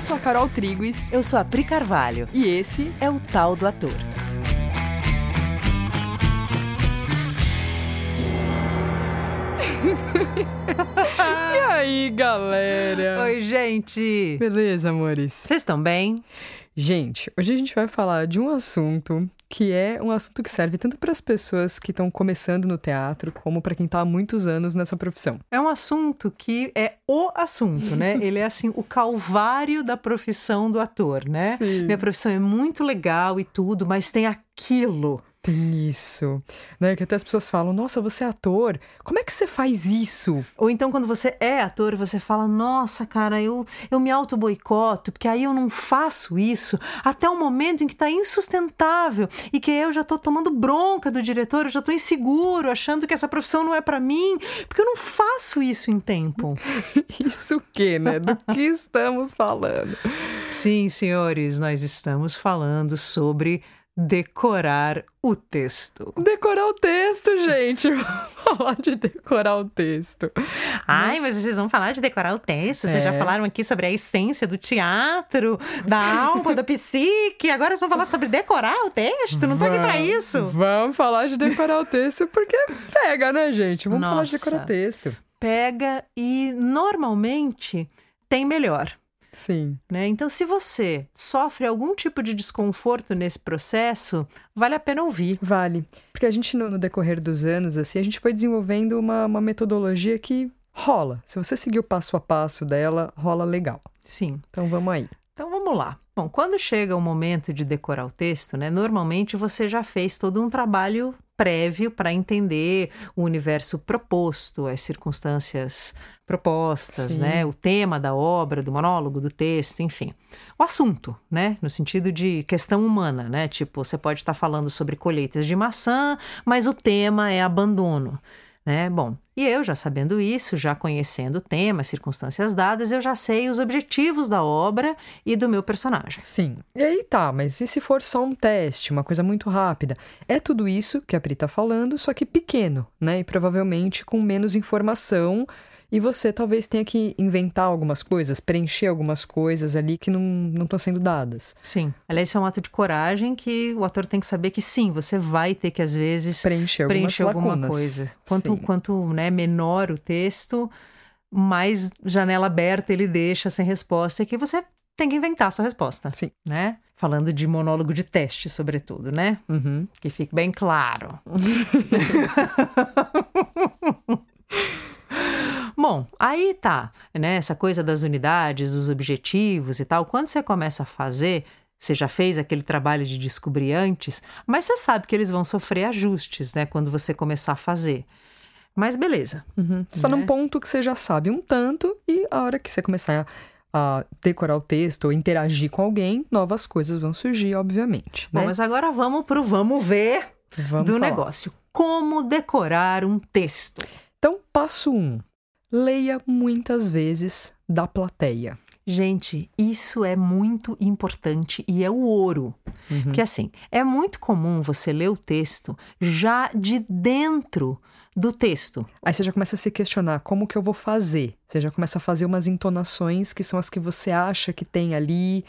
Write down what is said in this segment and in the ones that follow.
Eu sou a Carol Triguis. Eu sou a Pri Carvalho. E esse é o Tal do Ator. e aí, galera? Oi, gente! Beleza, amores? Vocês estão bem? Gente, hoje a gente vai falar de um assunto que é um assunto que serve tanto para as pessoas que estão começando no teatro, como para quem está há muitos anos nessa profissão. É um assunto que é o assunto, né? Ele é assim o calvário da profissão do ator, né? Sim. Minha profissão é muito legal e tudo, mas tem aquilo tem isso, né? Que até as pessoas falam: Nossa, você é ator, como é que você faz isso? Ou então, quando você é ator, você fala: Nossa, cara, eu, eu me auto-boicoto, porque aí eu não faço isso até o momento em que está insustentável e que eu já estou tomando bronca do diretor, eu já estou inseguro, achando que essa profissão não é para mim, porque eu não faço isso em tempo. isso o quê, né? Do que estamos falando? Sim, senhores, nós estamos falando sobre decorar o texto. Decorar o texto, gente. Vamos falar de decorar o texto. Ai, mas vocês vão falar de decorar o texto? Vocês é. já falaram aqui sobre a essência do teatro, da alma, da psique. Agora vocês vão falar sobre decorar o texto? Não tô aqui pra isso. Vamos falar de decorar o texto porque pega, né, gente? Vamos Nossa, falar de decorar o texto. Pega e normalmente tem melhor. Sim. Né? Então, se você sofre algum tipo de desconforto nesse processo, vale a pena ouvir. Vale. Porque a gente, no, no decorrer dos anos, assim, a gente foi desenvolvendo uma, uma metodologia que rola. Se você seguir o passo a passo dela, rola legal. Sim. Então, vamos aí. Então, vamos lá. Bom, quando chega o momento de decorar o texto, né, normalmente você já fez todo um trabalho prévio para entender o universo proposto, as circunstâncias propostas, Sim. né? O tema da obra, do monólogo, do texto, enfim. O assunto, né? No sentido de questão humana, né? Tipo, você pode estar falando sobre colheitas de maçã, mas o tema é abandono né? Bom, e eu já sabendo isso, já conhecendo o tema, circunstâncias dadas, eu já sei os objetivos da obra e do meu personagem. Sim. E aí tá, mas e se for só um teste, uma coisa muito rápida? É tudo isso que a Pri tá falando, só que pequeno, né? E provavelmente com menos informação e você talvez tenha que inventar algumas coisas, preencher algumas coisas ali que não estão sendo dadas. Sim. Aliás, isso é um ato de coragem que o ator tem que saber que sim, você vai ter que, às vezes, preencher, preencher alguma coisa. Quanto, quanto né, menor o texto, mais janela aberta ele deixa sem resposta, e que você tem que inventar a sua resposta. Sim. Né? Falando de monólogo de teste, sobretudo, né? Uhum. Que fique bem claro. Bom, aí tá, né? Essa coisa das unidades, dos objetivos e tal. Quando você começa a fazer, você já fez aquele trabalho de descobrir antes, mas você sabe que eles vão sofrer ajustes, né? Quando você começar a fazer. Mas beleza. Uhum. Só né? num ponto que você já sabe um tanto, e a hora que você começar a decorar o texto ou interagir com alguém, novas coisas vão surgir, obviamente. Bom, né? mas agora vamos pro vamos ver vamos do falar. negócio. Como decorar um texto? Então, passo 1. Um, leia muitas vezes da plateia. Gente, isso é muito importante e é o ouro. Uhum. Porque assim, é muito comum você ler o texto já de dentro do texto. Aí você já começa a se questionar como que eu vou fazer. Você já começa a fazer umas entonações que são as que você acha que tem ali,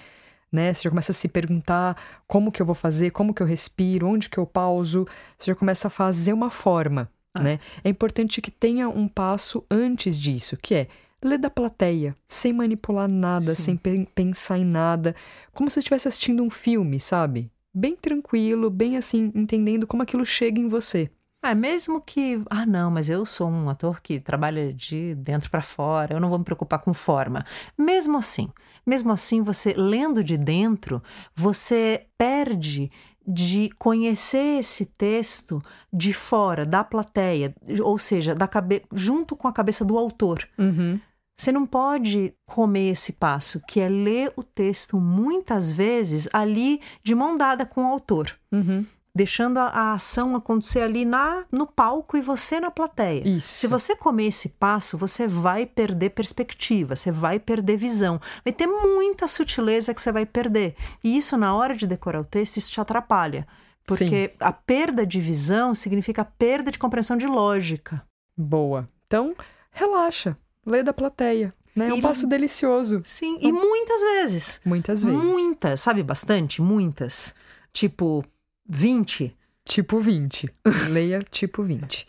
né? Você já começa a se perguntar como que eu vou fazer, como que eu respiro, onde que eu pauso. Você já começa a fazer uma forma. Ah. Né? É importante que tenha um passo antes disso, que é ler da plateia, sem manipular nada, Sim. sem pe pensar em nada, como se estivesse assistindo um filme, sabe? Bem tranquilo, bem assim, entendendo como aquilo chega em você. Ah, mesmo que, ah, não, mas eu sou um ator que trabalha de dentro para fora, eu não vou me preocupar com forma. Mesmo assim, mesmo assim, você lendo de dentro, você perde de conhecer esse texto de fora, da plateia, ou seja, da cabe junto com a cabeça do autor. Uhum. Você não pode comer esse passo, que é ler o texto muitas vezes ali de mão dada com o autor. Uhum deixando a, a, ação acontecer ali na, no palco e você na plateia. Isso. Se você comer esse passo, você vai perder perspectiva, você vai perder visão. Vai ter muita sutileza que você vai perder. E isso, na hora de decorar o texto, isso te atrapalha. Porque Sim. a perda de visão significa perda de compreensão de lógica. Boa. Então, relaxa. Lê da plateia. Né? É um passo delicioso. Sim, e muitas vezes. Muitas vezes. Muitas, sabe bastante? Muitas. Tipo, 20. Tipo 20. Leia tipo 20.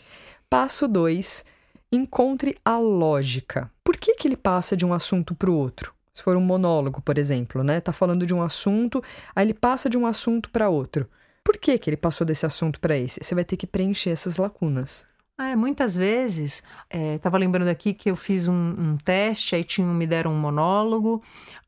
Passo 2. Encontre a lógica. Por que, que ele passa de um assunto para o outro? Se for um monólogo, por exemplo, né? Tá falando de um assunto, aí ele passa de um assunto para outro. Por que, que ele passou desse assunto para esse? Você vai ter que preencher essas lacunas. Ah, é, muitas vezes, é, tava lembrando aqui que eu fiz um, um teste, aí tinham, me deram um monólogo,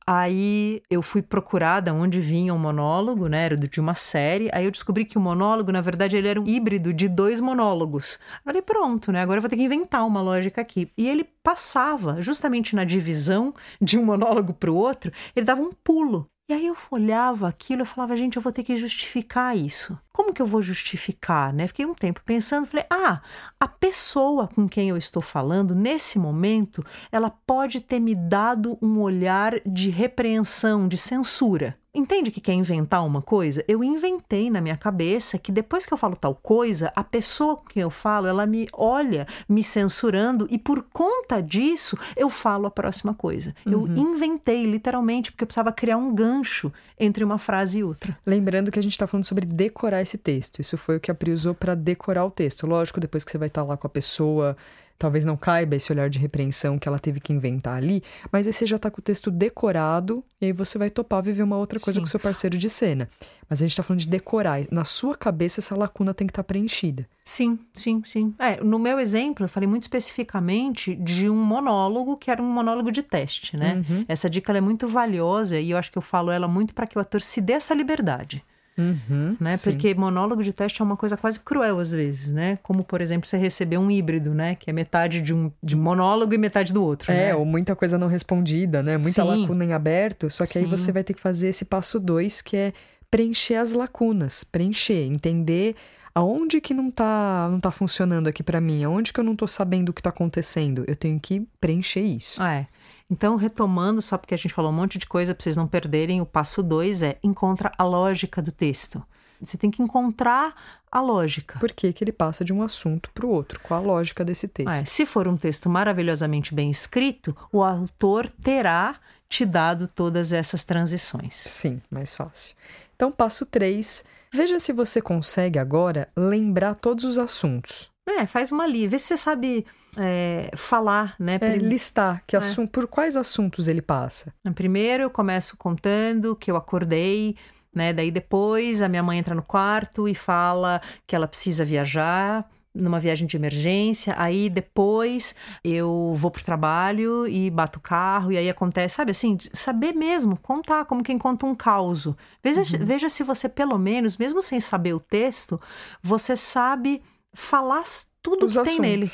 aí eu fui procurada onde vinha o monólogo, né, era de uma série, aí eu descobri que o monólogo, na verdade, ele era um híbrido de dois monólogos. Falei, pronto, né, agora eu vou ter que inventar uma lógica aqui. E ele passava, justamente na divisão de um monólogo para o outro, ele dava um pulo. E aí eu olhava aquilo e falava, gente, eu vou ter que justificar isso. Como que eu vou justificar, né? Fiquei um tempo pensando, falei, ah, a pessoa com quem eu estou falando, nesse momento, ela pode ter me dado um olhar de repreensão, de censura. Entende que quer inventar uma coisa? Eu inventei na minha cabeça que depois que eu falo tal coisa, a pessoa com quem eu falo, ela me olha me censurando e por conta disso eu falo a próxima coisa. Eu inventei literalmente porque eu precisava criar um gancho entre uma frase e outra. Lembrando que a gente está falando sobre decorar esse texto. Isso foi o que a Pri usou para decorar o texto. Lógico, depois que você vai estar lá com a pessoa, talvez não caiba esse olhar de repreensão que ela teve que inventar ali, mas aí você já está com o texto decorado e aí você vai topar viver uma outra coisa Sim. com o seu parceiro de cena. Mas a gente está falando de decorar. Na sua cabeça, essa lacuna tem que estar preenchida. Sim, sim, sim. É, no meu exemplo, eu falei muito especificamente de um monólogo que era um monólogo de teste, né? Uhum. Essa dica é muito valiosa e eu acho que eu falo ela muito para que o ator se dê essa liberdade. Uhum, né? sim. Porque monólogo de teste é uma coisa quase cruel às vezes, né? Como, por exemplo, você receber um híbrido, né? Que é metade de um de monólogo e metade do outro, É, né? ou muita coisa não respondida, né? Muita Sim. lacuna em aberto. Só que aí Sim. você vai ter que fazer esse passo dois, que é preencher as lacunas, preencher, entender aonde que não tá, não tá funcionando aqui pra mim, aonde que eu não tô sabendo o que tá acontecendo. Eu tenho que preencher isso. Ah, é. Então, retomando, só porque a gente falou um monte de coisa para vocês não perderem, o passo dois é encontra a lógica do texto. Você tem que encontrar a lógica. Por que, que ele passa de um assunto pro outro? Qual a lógica desse texto? Ah, é. Se for um texto maravilhosamente bem escrito, o autor terá te dado todas essas transições. Sim, mais fácil. Então, passo 3. Veja se você consegue agora lembrar todos os assuntos. É, faz uma li, vê se você sabe é, falar, né? É, listar que assun- por quais assuntos ele passa. Primeiro eu começo contando que eu acordei, né? Daí depois a minha mãe entra no quarto e fala que ela precisa viajar numa viagem de emergência. Aí depois eu vou pro trabalho e bato o carro e aí acontece, sabe assim, saber mesmo, contar como quem conta um caos. Veja, veja se você pelo menos, mesmo sem saber o texto, você sabe falar tudo os que assuntos. tem nele.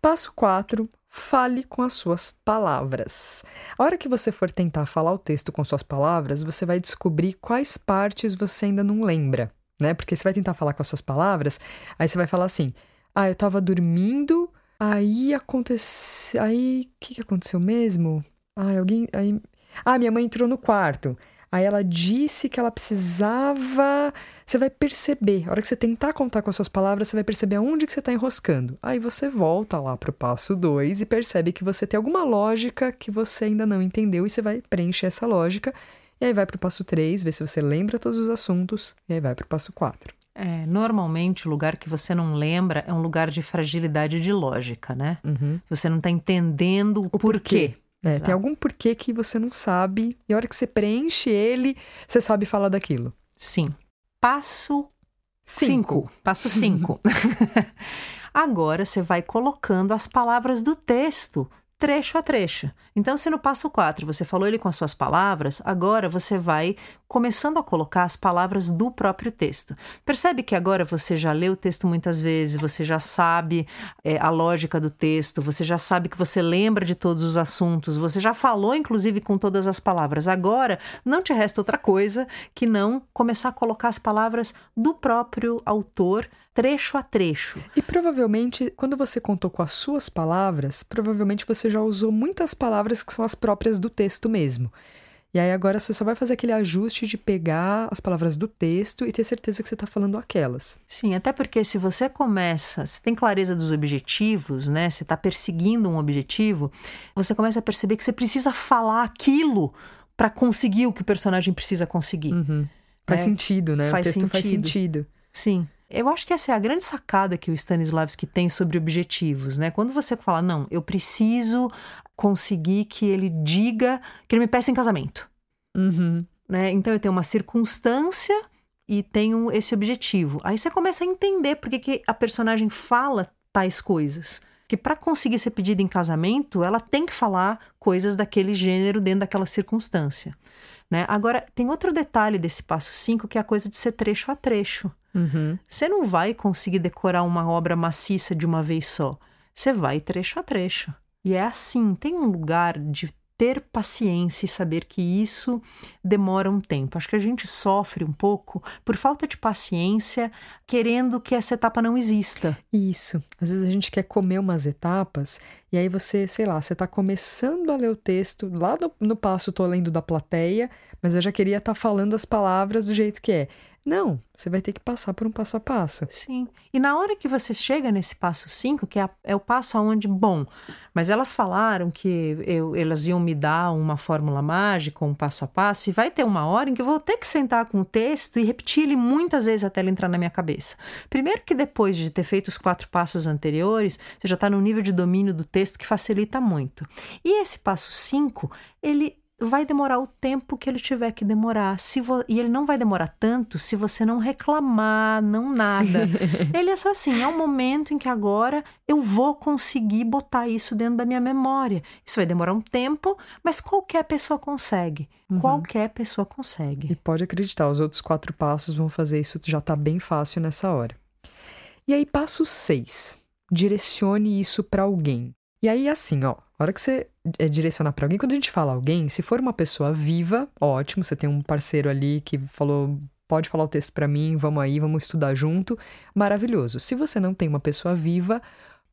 Passo 4. Fale com as suas palavras. A hora que você for tentar falar o texto com suas palavras, você vai descobrir quais partes você ainda não lembra, né? Porque você vai tentar falar com as suas palavras, aí você vai falar assim: "Ah, eu tava dormindo, aí aconteceu, aí o que que aconteceu mesmo? Ah, alguém, aí Ah, minha mãe entrou no quarto. Aí ela disse que ela precisava. Você vai perceber, a hora que você tentar contar com as suas palavras, você vai perceber aonde que você está enroscando. Aí você volta lá pro passo 2 e percebe que você tem alguma lógica que você ainda não entendeu e você vai preencher essa lógica. E aí vai pro passo 3, ver se você lembra todos os assuntos, e aí vai pro passo 4. É, normalmente o lugar que você não lembra é um lugar de fragilidade de lógica, né? Uhum. Você não está entendendo o porquê. É, Exato. tem algum porquê que você não sabe, e a hora que você preenche ele, você sabe falar daquilo. Sim. Passo Cinco. 5. Passo 5. Agora você vai colocando as palavras do texto trecho a trecho. Então, se no passo 4 você falou ele com as suas palavras, agora você vai começando a colocar as palavras do próprio texto. Percebe que agora você já leu o texto muitas vezes, você já sabe é, a lógica do texto, você já sabe que você lembra de todos os assuntos, você já falou, inclusive, com todas as palavras. Agora, não te resta outra coisa que não começar a colocar as palavras do próprio autor trecho a trecho. E provavelmente, quando você contou com as suas palavras, provavelmente você já usou muitas palavras que são as próprias do texto mesmo. E aí agora você só vai fazer aquele ajuste de pegar as palavras do texto e ter certeza que você está falando aquelas. Sim, até porque se você começa, você tem clareza dos objetivos, né? Você está perseguindo um objetivo, você começa a perceber que você precisa falar aquilo para conseguir o que o personagem precisa conseguir. Uhum. Faz É, sentido, né? faz o texto faz sentido. sentido. Sim. Eu acho que essa é a grande sacada que o Stanislavski tem sobre objetivos, né? Quando você fala, não, eu preciso conseguir que ele diga que ele me peça em casamento, Uhum. né? Então eu tenho uma circunstância e tenho esse objetivo. Aí você começa a entender por que, que a personagem fala tais coisas. Que para conseguir ser pedida em casamento, ela tem que falar coisas daquele gênero dentro daquela circunstância. Né? Agora, tem outro detalhe desse passo 5 que é a coisa de ser trecho a trecho. Uhum. Você não vai conseguir decorar uma obra maciça de uma vez só. Você vai trecho a trecho. E é assim, tem um lugar de ter paciência e saber que isso demora um tempo. Acho que a gente sofre um pouco por falta de paciência, querendo que essa etapa não exista. Isso. Às vezes a gente quer comer umas etapas e aí você, sei lá, você tá começando a ler o texto, lá no, no passo tô lendo da plateia, mas eu já queria estar falando as palavras do jeito que é. Não, você vai ter que passar por um passo a passo. Sim. E na hora que você chega nesse passo 5, que é, a- é o passo aonde, bom, mas elas falaram que eu- elas iam me dar uma fórmula mágica, um passo a passo, e vai ter uma hora em que eu vou ter que sentar com o texto e repetir ele muitas vezes até ele entrar na minha cabeça. Primeiro que depois de ter feito os quatro passos anteriores, você já está num nível de domínio do texto que facilita muito. E esse passo 5, ele vai demorar o tempo que ele tiver que demorar. Se vo- E ele não vai demorar tanto se você não reclamar, não nada. ele é só assim, é um momento em que agora eu vou conseguir botar isso dentro da minha memória. Isso vai demorar um tempo, mas qualquer pessoa consegue. Qualquer pessoa consegue. E pode acreditar, os outros quatro passos vão fazer isso, já tá bem fácil nessa hora. E aí, passo 6. Direcione isso para alguém. E aí, assim, ó, a hora que você é, direcionar para alguém, quando a gente fala alguém, se for uma pessoa viva, ótimo, você tem um parceiro ali que falou, pode falar o texto para mim, vamos aí, vamos estudar junto, maravilhoso. Se você não tem uma pessoa viva,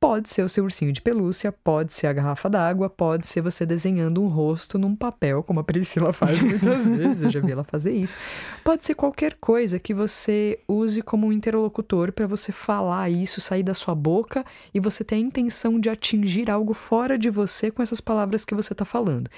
pode ser o seu ursinho de pelúcia, pode ser a garrafa d'água, pode ser você desenhando um rosto num papel, como a Priscila faz muitas vezes, eu já vi ela fazer isso. Pode ser qualquer coisa que você use como um interlocutor para você falar isso, sair da sua boca e você ter a intenção de atingir algo fora de você com essas palavras que você está falando.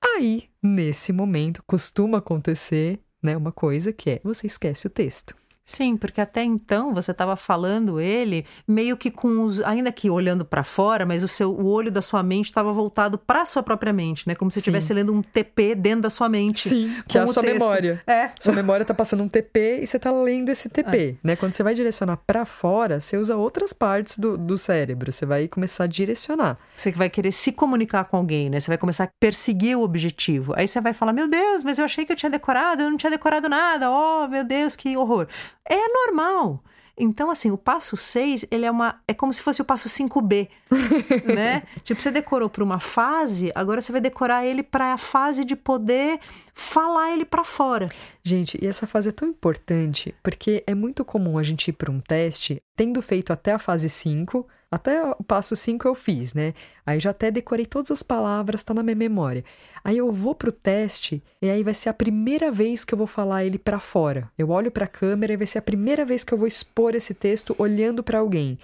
Aí, nesse momento, costuma acontecer né, uma coisa que é você esquece o texto. Sim, porque até então você estava falando ele meio que com os, ainda que olhando para fora, mas o seu o olho da sua mente estava voltado para sua própria mente, né? Como se Sim. estivesse lendo um TP dentro da sua mente. que é a sua texto. memória. É. Sua memória tá passando um TP e você tá lendo esse TP, né? Quando você vai direcionar para fora, você usa outras partes do, do cérebro, você vai começar a direcionar. Você que vai querer se comunicar com alguém, né? Você vai começar a perseguir o objetivo. Aí você vai falar: Meu Deus, mas eu achei que eu tinha decorado, eu não tinha decorado nada. Oh, meu Deus, que horror. É normal. Então, assim, o passo 6, ele é uma. É como se fosse o passo 5B, né? Tipo, você decorou para uma fase, agora você vai decorar ele para a fase de poder falar ele para fora. Gente, e essa fase é tão importante porque é muito comum a gente ir para um teste, tendo feito até a fase 5, até o passo 5 eu fiz, né? Aí já até decorei todas as palavras, tá na minha memória. Aí eu vou pro teste e aí vai ser a primeira vez que eu vou falar ele para fora. Eu olho para a câmera e vai ser a primeira vez que eu vou expor esse texto olhando para alguém.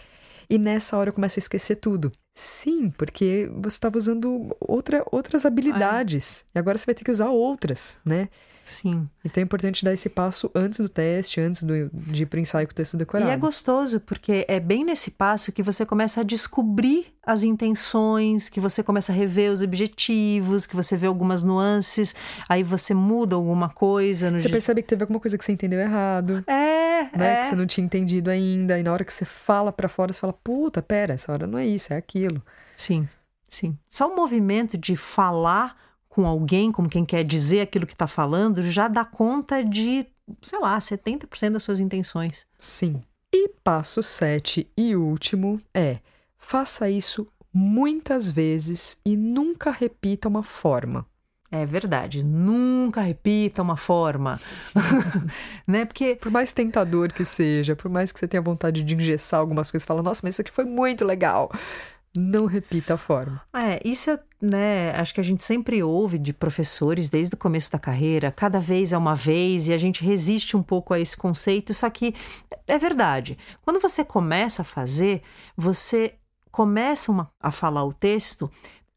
E nessa hora eu começo a esquecer tudo. Sim, porque você estava usando outra, outras habilidades. E agora você vai ter que usar outras, né? Sim. Então é importante dar esse passo antes do teste, antes do, de ir para o ensaio com o texto decorado. E é gostoso, porque é bem nesse passo que você começa a descobrir as intenções, que você começa a rever os objetivos, que você vê algumas nuances, aí você muda alguma coisa Você jeito. percebe que teve alguma coisa que você entendeu errado, É, né? é. Que você não tinha entendido ainda. E na hora que você fala para fora, você fala: puta, pera, essa hora não é isso, é aquilo. Sim, sim. Só o movimento de falar com alguém, como quem quer dizer aquilo que está falando, já dá conta de, sei lá, 70% das suas intenções. Sim. E passo 7 e último é: faça isso muitas vezes e nunca repita uma forma. É verdade. Nunca repita uma forma. né? Porque Por mais tentador que seja, por mais que você tenha vontade de engessar algumas coisas, fala, nossa, mas isso aqui foi muito legal. Não repita a forma. É, isso é, né, acho que a gente sempre ouve de professores desde o começo da carreira, cada vez é uma vez, e a gente resiste um pouco a esse conceito, só que é verdade. Quando você começa a fazer, você começa uma, a falar o texto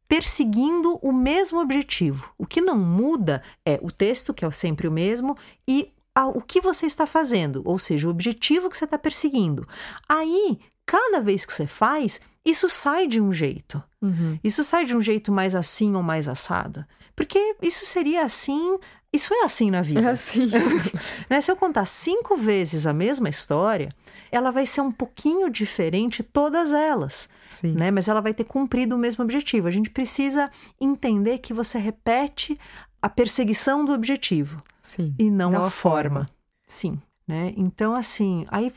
perseguindo o mesmo objetivo. O que não muda é o texto, que é sempre o mesmo, e a, o que você está fazendo, ou seja, o objetivo que você está perseguindo. Aí, cada vez que você faz, isso sai de um jeito. Uhum. Isso sai de um jeito mais assim ou mais assado. Porque isso seria assim. Isso é assim na vida. É assim. né? Se eu contar cinco vezes a mesma história, ela vai ser um pouquinho diferente todas elas. Sim. Né? Mas ela vai ter cumprido o mesmo objetivo. A gente precisa entender que você repete a perseguição do objetivo Sim. e não, Não a, a forma. forma. Sim, né? Então assim, aí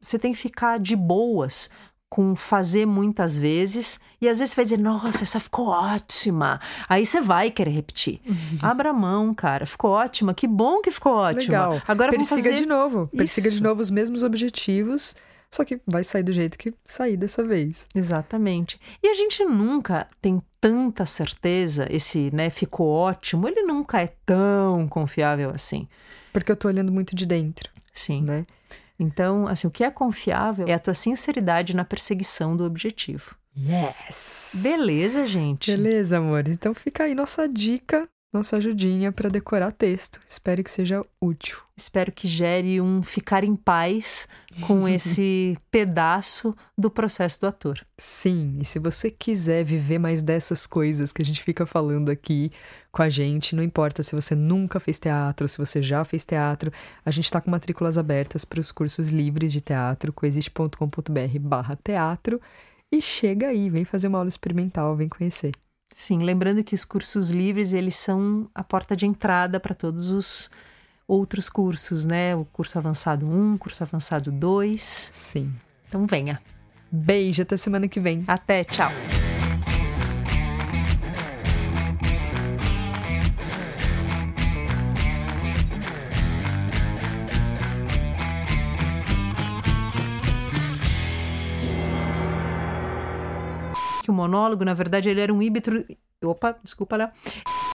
você tem que ficar de boas com fazer muitas vezes e às vezes você vai dizer, nossa, essa ficou ótima. Aí você vai querer repetir. Abra mão, cara, ficou ótima. Que bom que ficou ótima. Legal. Agora Persiga fazer de novo. Persiga Isso. de novo os mesmos objetivos, só que vai sair do jeito que sair dessa vez. Exatamente. E a gente nunca tem tanta certeza, esse, né, ficou ótimo, ele nunca é tão confiável assim. Porque eu tô olhando muito de dentro, Sim. né? Então, assim, o que é confiável é a tua sinceridade na perseguição do objetivo. Yes! Beleza, gente? Beleza, amores. Então fica aí nossa dica, nossa ajudinha para decorar texto. Espero que seja útil. Espero que gere um ficar em paz com esse pedaço do processo do ator. Sim, e se você quiser viver mais dessas coisas que a gente fica falando aqui com a gente, não importa se você nunca fez teatro, se você já fez teatro, a gente está com matrículas abertas para os cursos livres de teatro, coexiste.com.br barra teatro, e chega aí, vem fazer uma aula experimental, vem conhecer. Sim, lembrando que os cursos livres, eles são a porta de entrada para todos os outros cursos, né? O curso avançado 1, curso avançado 2. Sim. Então venha. Beijo, até semana que vem. Até, tchau. Monólogo, na verdade, ele era um híbrido. Opa, desculpa, Léo.